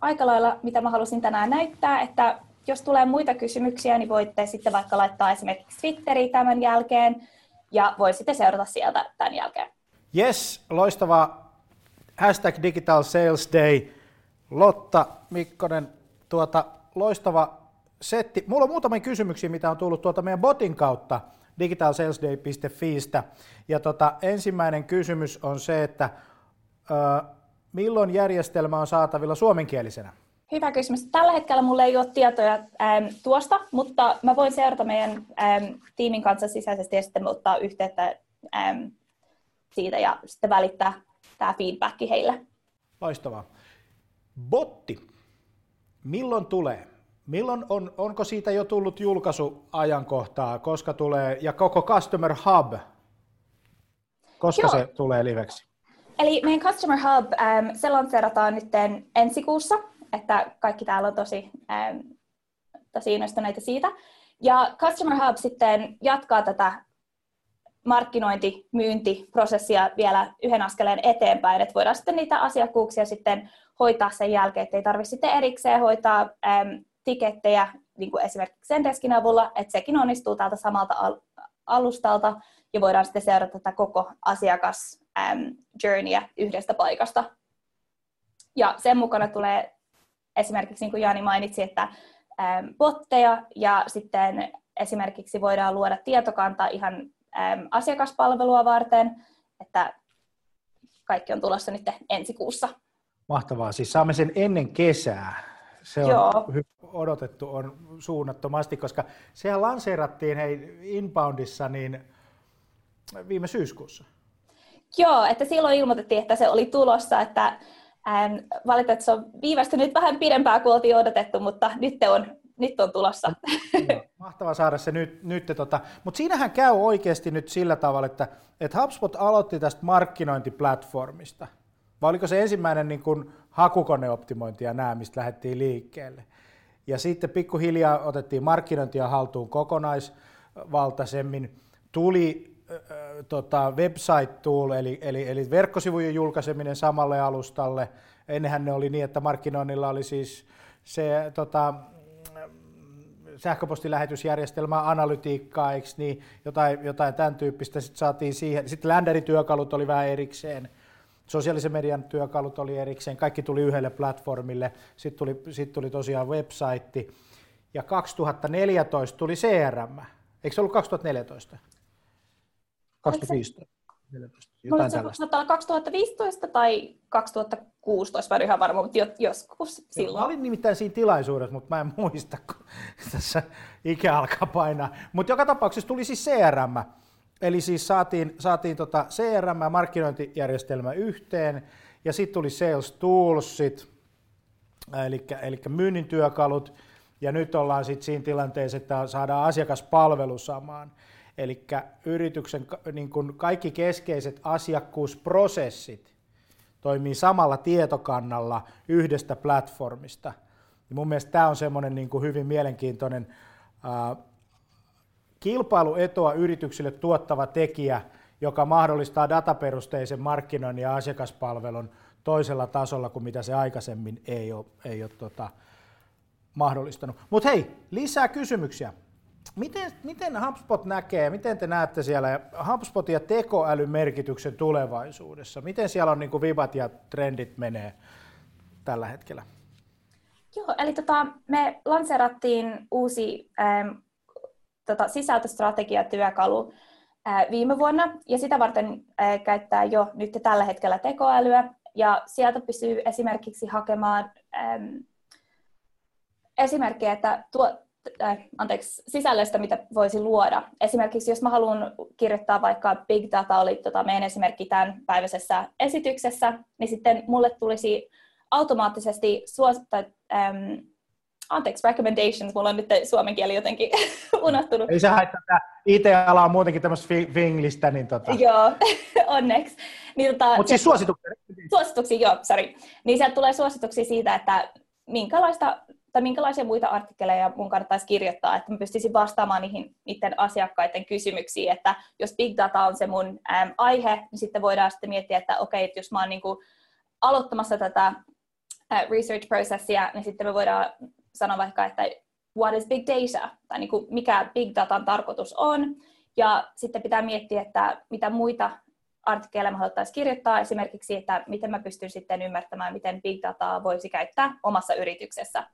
aika lailla, mitä mä halusin tänään näyttää, että jos tulee muita kysymyksiä, niin voitte sitten vaikka laittaa esimerkiksi Twitteriin tämän jälkeen, ja voi sitten seurata sieltä tämän jälkeen. Yes, loistava hashtag Digital Sales Day. Lotta Mikkonen, tuota, loistava setti. Mulla on muutamia kysymyksiä, mitä on tullut tuota meidän botin kautta digitalsalesday.fiistä. Ja tota, ensimmäinen kysymys on se, että ö, milloin järjestelmä on saatavilla suomenkielisenä? Hyvä kysymys. Tällä hetkellä mulla ei ole tietoja ähm, tuosta, mutta mä voin seurata meidän ähm, tiimin kanssa sisäisesti ja sitten ottaa yhteyttä ähm, siitä ja sitten välittää tämä feedback heille. Loistavaa. Botti, milloin tulee? Milloin on, onko siitä jo tullut julkaisuajankohtaa, koska tulee, ja koko Customer Hub, koska Joo. se tulee liveksi? Eli meidän Customer Hub, ähm, se lanseerataan nyt ensi kuussa, että kaikki täällä on tosi, ähm, tosi innostuneita siitä. Ja Customer Hub sitten jatkaa tätä markkinointi, myyntiprosessia vielä yhden askeleen eteenpäin, että voidaan sitten niitä asiakkuuksia sitten hoitaa sen jälkeen, että ei tarvitse sitten erikseen hoitaa äm, tikettejä, niin kuin esimerkiksi Sendeskin avulla, että sekin onnistuu täältä samalta al- alustalta, ja voidaan sitten seurata tätä koko asiakas journeyä yhdestä paikasta. Ja sen mukana tulee esimerkiksi, niin kuin Jani mainitsi, että botteja, ja sitten esimerkiksi voidaan luoda tietokanta ihan asiakaspalvelua varten, että kaikki on tulossa nyt ensi kuussa. Mahtavaa. Siis saamme sen ennen kesää. Se on Joo. odotettu on suunnattomasti, koska sehän lanseerattiin hei Inboundissa niin viime syyskuussa. Joo, että silloin ilmoitettiin, että se oli tulossa, että ähm, valitettavasti se on viivästynyt vähän pidempään kuin oltiin odotettu, mutta nyt on, nyt on tulossa. mahtavaa saada se nyt. nyt tota. Mutta siinähän käy oikeasti nyt sillä tavalla, että, että HubSpot aloitti tästä markkinointiplatformista – vai oliko se ensimmäinen niin kuin hakukoneoptimointi ja nämä, mistä lähdettiin liikkeelle? Ja sitten pikkuhiljaa otettiin markkinointia haltuun kokonaisvaltaisemmin. Tuli äh, tota, website tool, eli, eli, eli verkkosivujen julkaiseminen samalle alustalle. Ennenhän ne oli niin, että markkinoinnilla oli siis se tota, sähköpostilähetysjärjestelmää, analytiikkaa, eikö niin, jotain, jotain tämän tyyppistä. Sitten saatiin siihen. Sitten länderityökalut oli vähän erikseen Sosiaalisen median työkalut oli erikseen, kaikki tuli yhdelle platformille, sitten tuli, sit tuli tosiaan website, ja 2014 tuli CRM. Eikö se ollut 2014? 2015? 14, 2015 tai 2016, mä en ihan varma, mutta joskus silloin. Mä olin nimittäin siinä tilaisuudessa, mutta mä en muista, kun tässä ikä alkaa painaa. Mutta joka tapauksessa tuli siis CRM, Eli siis saatiin, saatiin tota CRM-markkinointijärjestelmä yhteen, ja sitten tuli Sales Toolsit, eli, eli myynnin työkalut, ja nyt ollaan sitten siinä tilanteessa, että saadaan asiakaspalvelu samaan. Eli yrityksen niin kun kaikki keskeiset asiakkuusprosessit toimii samalla tietokannalla yhdestä platformista. Ja mun mielestä tämä on semmoinen niin hyvin mielenkiintoinen kilpailuetoa yrityksille tuottava tekijä, joka mahdollistaa dataperusteisen markkinoinnin ja asiakaspalvelun toisella tasolla kuin mitä se aikaisemmin ei ole, ei ole tota, mahdollistanut. Mutta hei, lisää kysymyksiä. Miten, miten HubSpot näkee, miten te näette siellä HubSpot ja tekoälyn merkityksen tulevaisuudessa? Miten siellä on niin kuin vibat ja trendit menee tällä hetkellä? Joo, eli tota, me lanseerattiin uusi ähm, tota, sisältöstrategiatyökalu ää, viime vuonna, ja sitä varten ää, käyttää jo nyt tällä hetkellä tekoälyä, ja sieltä pystyy esimerkiksi hakemaan äm, esimerkkejä, että tuo, äh, anteeksi, sisällöstä, mitä voisi luoda. Esimerkiksi jos mä haluan kirjoittaa vaikka Big Data oli tota, meidän esimerkki tämän päiväisessä esityksessä, niin sitten mulle tulisi automaattisesti suos, tai, äm, anteeksi, recommendations, mulla on nyt suomen kieli jotenkin unohtunut. Ei se haittaa, että IT-ala on muutenkin tämmöistä finglistä, niin tota. Joo, onneksi. Niin, tota, Mutta siis suosituksia. Suosituksia, joo, sorry. Niin sieltä tulee suosituksia siitä, että minkälaista tai minkälaisia muita artikkeleja mun kannattaisi kirjoittaa, että mä pystyisin vastaamaan niihin niiden asiakkaiden kysymyksiin, että jos big data on se mun äm, aihe, niin sitten voidaan sitten miettiä, että okei, että jos mä oon niin kuin aloittamassa tätä research-prosessia, niin sitten me voidaan sanoa vaikka, että what is big data, tai niin kuin mikä big datan tarkoitus on, ja sitten pitää miettiä, että mitä muita artikkeleja me haluttaisiin kirjoittaa, esimerkiksi, että miten mä pystyn sitten ymmärtämään, miten big dataa voisi käyttää omassa yrityksessä.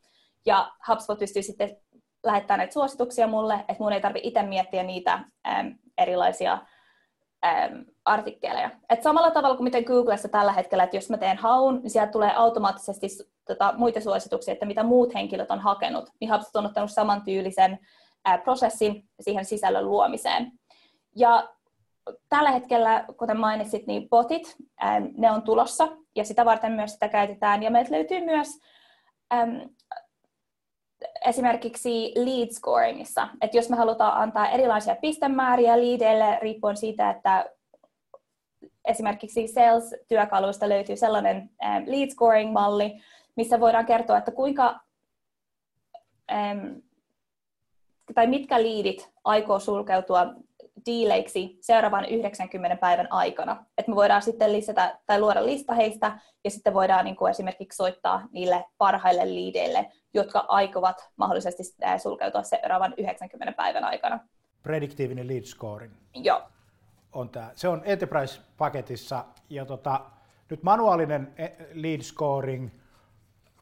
Ja HubSpot pystyy sitten lähettämään näitä suosituksia mulle, että mun ei tarvitse itse miettiä niitä äm, erilaisia äm, artikkeleja. Et samalla tavalla kuin miten Googlessa tällä hetkellä, että jos mä teen haun, niin sieltä tulee automaattisesti tota, muita suosituksia, että mitä muut henkilöt on hakenut. Niin HubSpot on ottanut samantyylisen ää, prosessin siihen sisällön luomiseen. Ja tällä hetkellä, kuten mainitsit, niin botit, ää, ne on tulossa ja sitä varten myös sitä käytetään. Ja meiltä löytyy myös äm, esimerkiksi lead scoringissa, että jos me halutaan antaa erilaisia pistemääriä leadeille riippuen siitä, että esimerkiksi sales-työkaluista löytyy sellainen lead scoring-malli, missä voidaan kertoa, että kuinka tai mitkä liidit aikoo sulkeutua diileiksi seuraavan 90 päivän aikana. Että me voidaan sitten lisätä tai luoda lista heistä ja sitten voidaan niin kuin esimerkiksi soittaa niille parhaille liideille, jotka aikovat mahdollisesti sulkeutua seuraavan 90 päivän aikana. Prediktiivinen lead scoring. Joo. On tämä. Se on Enterprise-paketissa ja tota, nyt manuaalinen e, lead scoring,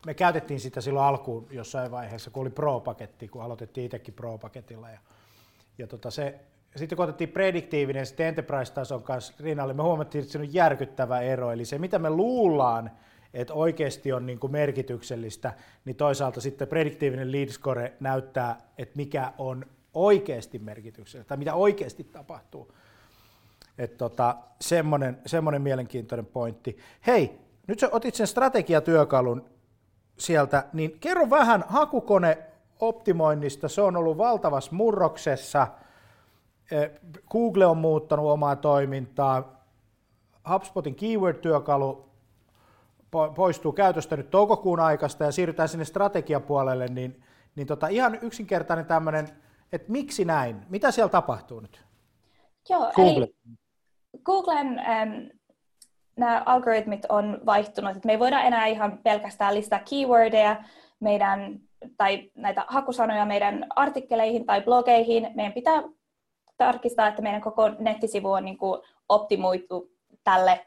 me käytettiin sitä silloin alkuun jossain vaiheessa, kun oli Pro-paketti, kun aloitettiin itsekin Pro-paketilla. Ja, ja tota se, sitten kun otettiin prediktiivinen sitten Enterprise-tason kanssa rinnalle, me huomattiin, että se on järkyttävä ero. Eli se, mitä me luullaan, että oikeasti on niin kuin merkityksellistä, niin toisaalta sitten prediktiivinen lead score näyttää, että mikä on oikeasti merkityksellistä, tai mitä oikeasti tapahtuu. Että tota, semmoinen, semmoinen mielenkiintoinen pointti. Hei, nyt sä otit sen strategiatyökalun sieltä, niin kerro vähän hakukone optimoinnista. Se on ollut valtavassa murroksessa. Eh, Google on muuttanut omaa toimintaa. HubSpotin keyword-työkalu poistuu käytöstä nyt toukokuun aikasta ja siirrytään sinne strategiapuolelle, niin, niin tota, ihan yksinkertainen tämmöinen, että miksi näin? Mitä siellä tapahtuu nyt? Joo, Google. eli Googlen ähm, nämä algoritmit on vaihtunut, että me ei voida enää ihan pelkästään listaa keywordeja meidän, tai näitä hakusanoja meidän artikkeleihin tai blogeihin. Meidän pitää tarkistaa, että meidän koko nettisivu on niin kuin optimoitu tälle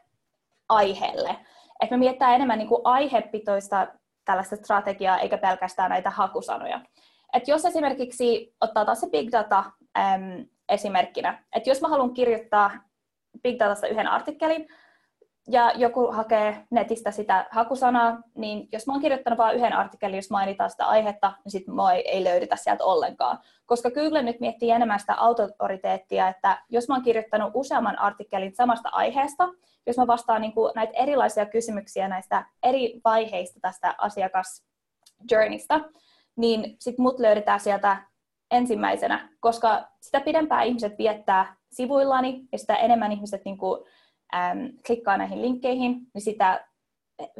aiheelle että me miettää enemmän niin kuin aihepitoista tällaista strategiaa, eikä pelkästään näitä hakusanoja. Et jos esimerkiksi ottaa taas se big data äm, esimerkkinä, että jos mä haluan kirjoittaa big datasta yhden artikkelin, ja joku hakee netistä sitä hakusanaa, niin jos mä oon kirjoittanut vain yhden artikkelin, jos mainitaan sitä aihetta, niin sitten mua ei, ei löydetä sieltä ollenkaan. Koska Google nyt miettii enemmän sitä autoriteettia, että jos mä oon kirjoittanut useamman artikkelin samasta aiheesta, jos mä vastaan niin kuin näitä erilaisia kysymyksiä näistä eri vaiheista tästä asiakasjourneysta, niin sitten mut löydetään sieltä ensimmäisenä, koska sitä pidempään ihmiset viettää sivuillani ja sitä enemmän ihmiset niin kuin, äm, klikkaa näihin linkkeihin, niin sitä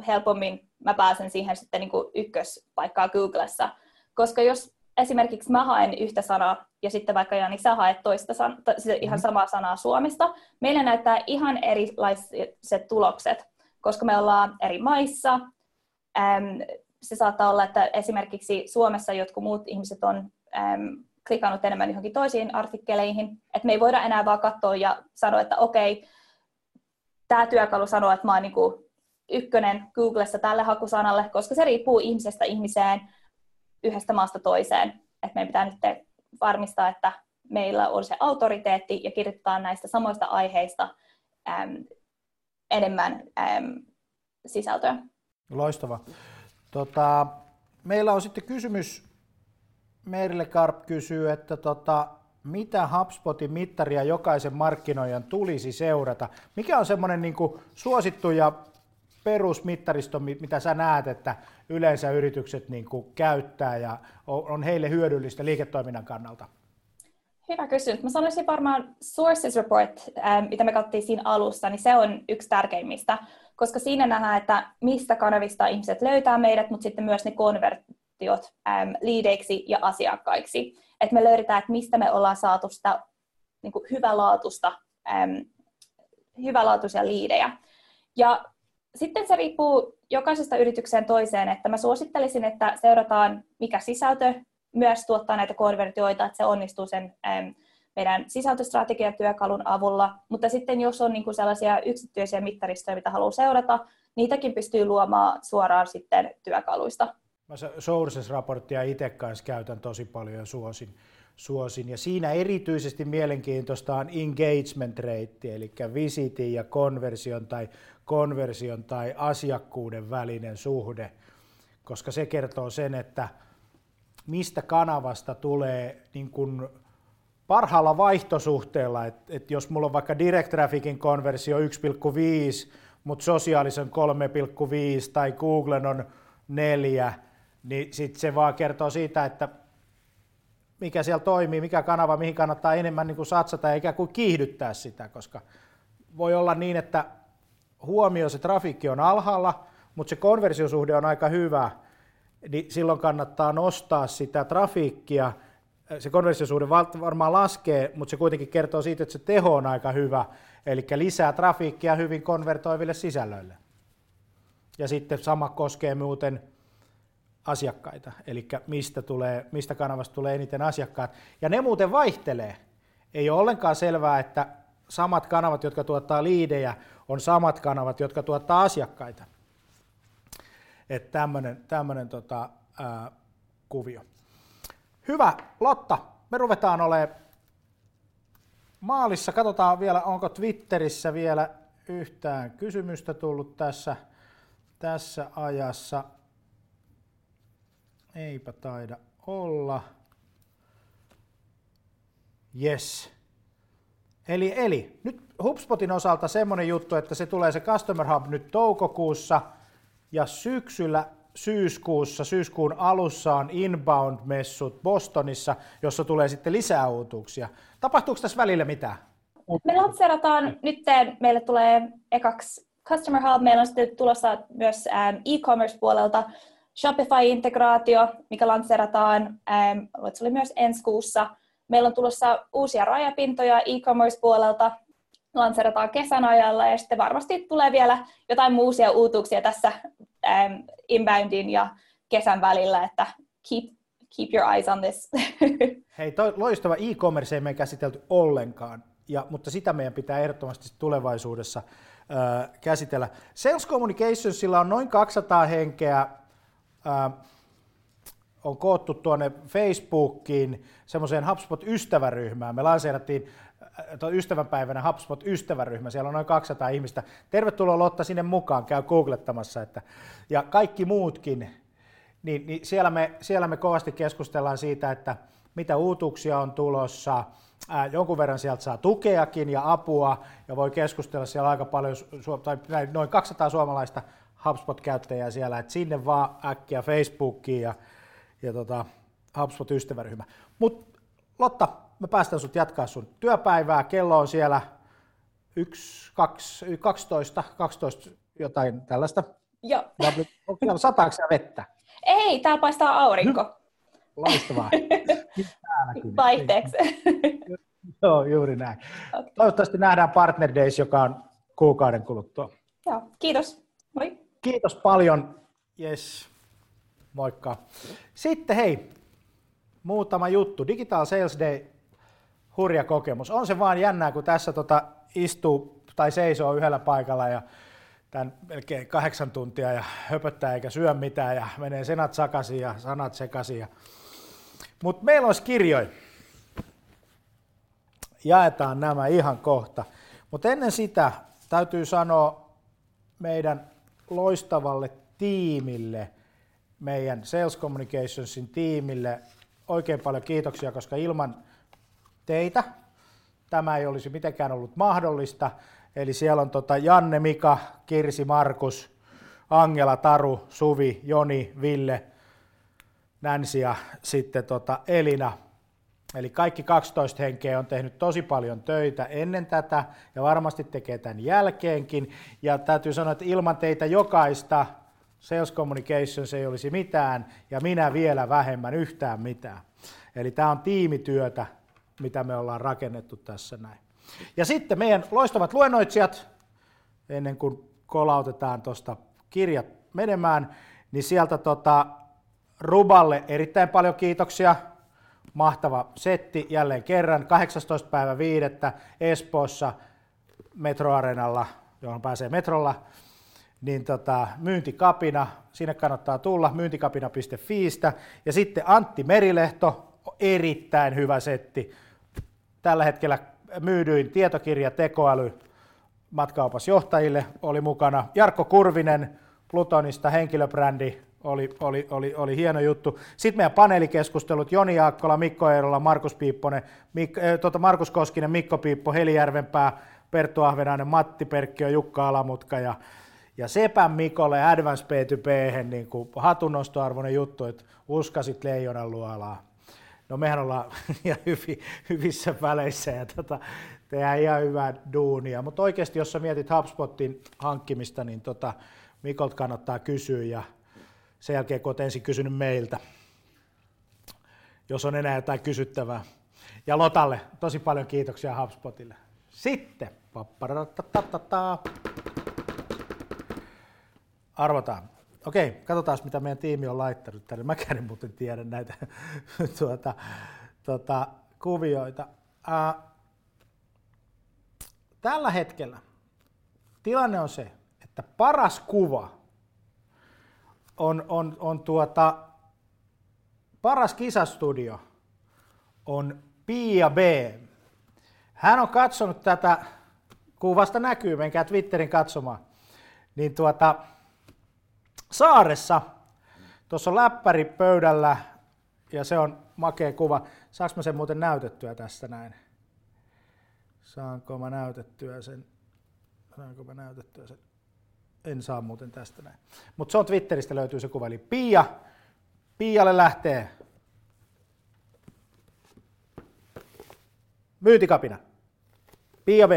helpommin mä pääsen siihen sitten niin kuin ykköspaikkaa Googlessa. Koska jos esimerkiksi mä haen yhtä sanaa ja sitten vaikka Jani sä haet toista san- ihan mm-hmm. samaa sanaa Suomesta, meillä näyttää ihan erilaiset tulokset, koska me ollaan eri maissa. Ähm, se saattaa olla, että esimerkiksi Suomessa jotkut muut ihmiset on ähm, klikannut enemmän johonkin toisiin artikkeleihin, että me ei voida enää vaan katsoa ja sanoa, että okei, tämä työkalu sanoo, että mä oon niin ykkönen Googlessa tälle hakusanalle, koska se riippuu ihmisestä ihmiseen, yhdestä maasta toiseen. Että meidän pitää nyt varmistaa, että meillä on se autoriteetti ja kirjoittaa näistä samoista aiheista äm, enemmän äm, sisältöä. Loistava. Tota, meillä on sitten kysymys, Merille Karp kysyy, että tota, mitä HubSpotin mittaria jokaisen markkinoijan tulisi seurata? Mikä on semmoinen niin suosittu ja perusmittaristo, mitä sä näet, että yleensä yritykset niin kuin käyttää ja on heille hyödyllistä liiketoiminnan kannalta? Hyvä kysymys. Mä sanoisin varmaan Sources Report, ähm, mitä me katsottiin siinä alussa, niin se on yksi tärkeimmistä, koska siinä nähdään, että mistä kanavista ihmiset löytää meidät, mutta sitten myös ne konvertiot äm, liideiksi ja asiakkaiksi. Että me löydetään, että mistä me ollaan saatu sitä niin kuin hyvälaatuista, äm, hyvälaatuisia liidejä. Ja sitten se riippuu jokaisesta yritykseen toiseen, että mä suosittelisin, että seurataan mikä sisältö myös tuottaa näitä konvertioita, että se onnistuu sen äm, meidän sisältöstrategiatyökalun avulla, mutta sitten jos on niin kuin sellaisia yksityisiä mittaristoja, mitä haluaa seurata, niitäkin pystyy luomaan suoraan sitten työkaluista. Mä Sources-raporttia itse kanssa käytän tosi paljon ja suosin, suosin. Ja siinä erityisesti mielenkiintoista on engagement rate, eli visitin ja konversion tai konversion tai asiakkuuden välinen suhde, koska se kertoo sen, että mistä kanavasta tulee niin kuin parhaalla vaihtosuhteella, että, että jos mulla on vaikka direct trafficin konversio 1,5, mutta sosiaalisen 3,5 tai Googlen on 4, niin sitten se vaan kertoo siitä, että mikä siellä toimii, mikä kanava, mihin kannattaa enemmän niin kuin satsata ja ikään kuin kiihdyttää sitä, koska voi olla niin, että huomio se trafiikki on alhaalla, mutta se konversiosuhde on aika hyvä, niin silloin kannattaa nostaa sitä trafiikkia. Se konversiosuhde varmaan laskee, mutta se kuitenkin kertoo siitä, että se teho on aika hyvä, eli lisää trafiikkia hyvin konvertoiville sisällöille. Ja sitten sama koskee muuten asiakkaita, eli mistä, tulee, mistä kanavasta tulee eniten asiakkaat. Ja ne muuten vaihtelee. Ei ole ollenkaan selvää, että samat kanavat, jotka tuottaa liidejä, on samat kanavat, jotka tuottaa asiakkaita. Että tämmöinen, tota, kuvio. Hyvä, Lotta, me ruvetaan olemaan maalissa. Katsotaan vielä, onko Twitterissä vielä yhtään kysymystä tullut tässä, tässä ajassa. Eipä taida olla. Yes. Eli, eli nyt HubSpotin osalta semmoinen juttu, että se tulee se Customer Hub nyt toukokuussa ja syksyllä syyskuussa, syyskuun alussa on Inbound-messut Bostonissa, jossa tulee sitten lisää uutuuksia. Tapahtuuko tässä välillä mitään? Me lanseerataan nyt, meille tulee ekaksi Customer Hub, meillä on sitten tulossa myös e-commerce-puolelta Shopify-integraatio, mikä lanseerataan, ähm, se oli myös ensi kuussa. Meillä on tulossa uusia rajapintoja e-commerce-puolelta, lanseerataan kesän ajalla ja sitten varmasti tulee vielä jotain uusia uutuuksia tässä ähm, inboundin ja kesän välillä, että keep, keep your eyes on this. Hei, toi loistava e-commerce ei me käsitelty ollenkaan, ja, mutta sitä meidän pitää ehdottomasti tulevaisuudessa äh, käsitellä. Sales Communicationsilla on noin 200 henkeä, on koottu tuonne Facebookiin semmoiseen HubSpot-ystäväryhmään. Me lanseerattiin ystävänpäivänä HubSpot-ystäväryhmä, siellä on noin 200 ihmistä. Tervetuloa Lotta sinne mukaan, käy googlettamassa. Että, ja kaikki muutkin, niin, niin siellä, me, siellä me kovasti keskustellaan siitä, että mitä uutuuksia on tulossa, ää, jonkun verran sieltä saa tukeakin ja apua, ja voi keskustella siellä aika paljon, tai noin 200 suomalaista HubSpot-käyttäjää siellä, että sinne vaan äkkiä Facebookiin ja, ja tota, HubSpot-ystäväryhmä. Mutta Lotta, mä päästän sut jatkaa sun työpäivää. Kello on siellä 1, 2, 12, 12 jotain tällaista. Joo. Onko siellä sataako vettä? Ei, täällä paistaa aurinko. Loistavaa. Vaihteeksi. Joo, juuri näin. Okay. Toivottavasti nähdään Partner Days, joka on kuukauden kuluttua. Joo, kiitos. Moi. Kiitos paljon. Yes. Moikka. Sitten hei, muutama juttu. Digital Sales Day, hurja kokemus. On se vaan jännää, kun tässä tota istuu tai seisoo yhdellä paikalla ja tämän melkein kahdeksan tuntia ja höpöttää eikä syö mitään ja menee senat sakaisin ja sanat sekaisin. Ja... Mutta meillä olisi kirjoja. Jaetaan nämä ihan kohta. Mutta ennen sitä täytyy sanoa meidän loistavalle tiimille, meidän Sales Communicationsin tiimille oikein paljon kiitoksia, koska ilman teitä tämä ei olisi mitenkään ollut mahdollista. Eli siellä on tota Janne, Mika, Kirsi, Markus, Angela, Taru, Suvi, Joni, Ville, Nänsi ja sitten tota Elina. Eli kaikki 12 henkeä on tehnyt tosi paljon töitä ennen tätä ja varmasti tekee tämän jälkeenkin. Ja täytyy sanoa, että ilman teitä jokaista Sales Communications ei olisi mitään ja minä vielä vähemmän yhtään mitään. Eli tämä on tiimityötä, mitä me ollaan rakennettu tässä näin. Ja sitten meidän loistavat luennoitsijat, ennen kuin kolautetaan tuosta kirjat menemään, niin sieltä tota, Ruballe erittäin paljon kiitoksia. Mahtava setti jälleen kerran. 18. päivä 5. Espoossa metroarenalla, johon pääsee metrolla niin tota, myyntikapina, sinne kannattaa tulla, myyntikapina.fiistä. Ja sitten Antti Merilehto, erittäin hyvä setti. Tällä hetkellä myydyin tietokirja tekoäly matkaopas johtajille oli mukana. Jarkko Kurvinen Plutonista henkilöbrändi oli, oli, oli, oli hieno juttu. Sitten meidän paneelikeskustelut, Joni Jaakkola, Mikko Eerola, Markus Piipponen, Mik, äh, tuota Markus Koskinen, Mikko Piippo, Heli Järvenpää, Perttu Ahvenainen, Matti Perkkiö, Jukka Alamutka ja, ja Sepän Mikolle Advance P2P, niin kuin hatunnostoarvoinen juttu, että uskasit leijonan luolaa. No mehän ollaan ihan hyvi, hyvissä väleissä ja tota, tehdään ihan hyvää duunia, mutta oikeasti jos sä mietit HubSpotin hankkimista, niin tota, Mikolta kannattaa kysyä ja sen jälkeen, kun olet ensin kysynyt meiltä, jos on enää jotain kysyttävää. Ja Lotalle tosi paljon kiitoksia HubSpotille. Sitten, arvotaan. Okei, katsotaan mitä meidän tiimi on laittanut tänne. Mäkään en muuten tiedä näitä tuota, tuota, kuvioita. Tällä hetkellä tilanne on se, että paras kuva on, on, on tuota, paras kisastudio on Pia B. Hän on katsonut tätä, kuvasta näkyy, menkää Twitterin katsomaan, niin tuota, saaressa, tuossa on läppäri pöydällä ja se on makea kuva. Saanko mä sen muuten näytettyä tästä näin? Saanko mä näytettyä sen? Saanko mä näytettyä sen? En saa muuten tästä näin. Mutta se on Twitteristä löytyy se kuva, eli Pia, Pialle lähtee myyntikapina. Pia B,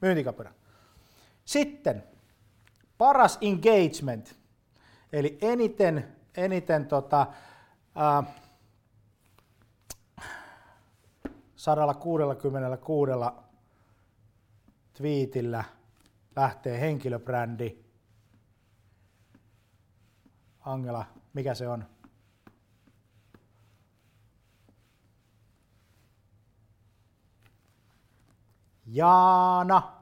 myyntikapina. Sitten paras engagement, eli eniten, eniten tota, ää, 166 twiitillä lähtee henkilöbrändi Angela, mikä se on? Jaana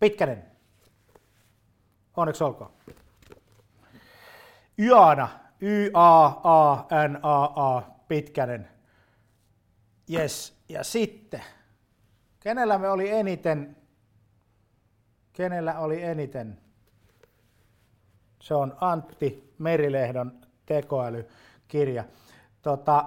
Pitkänen. Onneksi olkoon. Jaana, Y-A-A-N-A-A, Pitkänen. Yes, ja sitten, kenellä me oli eniten, kenellä oli eniten se on Antti Merilehdon tekoälykirja. Tota,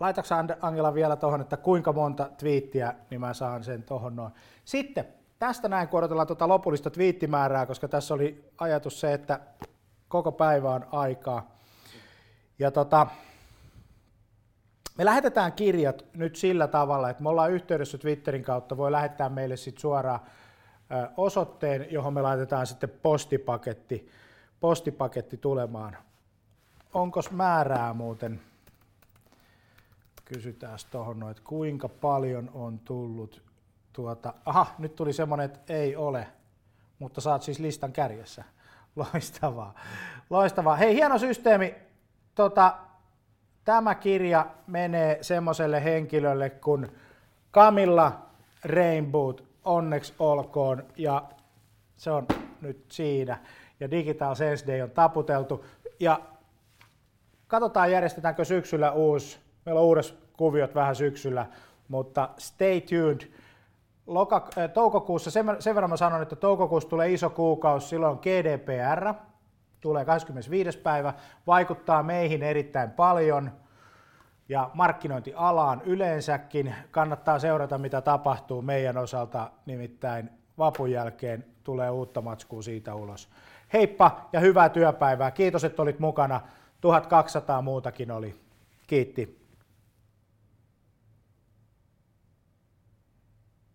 Laitatko Angela vielä tuohon, että kuinka monta twiittiä, niin mä saan sen tuohon noin. Sitten tästä näin, kun odotellaan tuota lopullista twiittimäärää, koska tässä oli ajatus se, että koko päivä on aikaa. Ja tota, me lähetetään kirjat nyt sillä tavalla, että me ollaan yhteydessä Twitterin kautta, voi lähettää meille sitten suoraan osoitteen, johon me laitetaan sitten postipaketti postipaketti tulemaan. Onko määrää muuten? Kysytään tuohon, että kuinka paljon on tullut tuota, aha, nyt tuli semmoinen, että ei ole, mutta saat siis listan kärjessä. Loistavaa. Loistavaa. Hei, hieno systeemi. Tota, tämä kirja menee semmoiselle henkilölle kuin Camilla Rainbow, onneksi olkoon, ja se on nyt siinä ja Digital Sense Day on taputeltu. Ja katsotaan järjestetäänkö syksyllä uusi, meillä on uudet kuviot vähän syksyllä, mutta stay tuned. Loka, äh, toukokuussa, sen, verran mä sanon, että toukokuussa tulee iso kuukausi, silloin GDPR, tulee 25. päivä, vaikuttaa meihin erittäin paljon ja markkinointialaan yleensäkin. Kannattaa seurata, mitä tapahtuu meidän osalta, nimittäin vapun jälkeen tulee uutta matskua siitä ulos. Heippa ja hyvää työpäivää. Kiitos, että olit mukana. 1200 muutakin oli. Kiitti.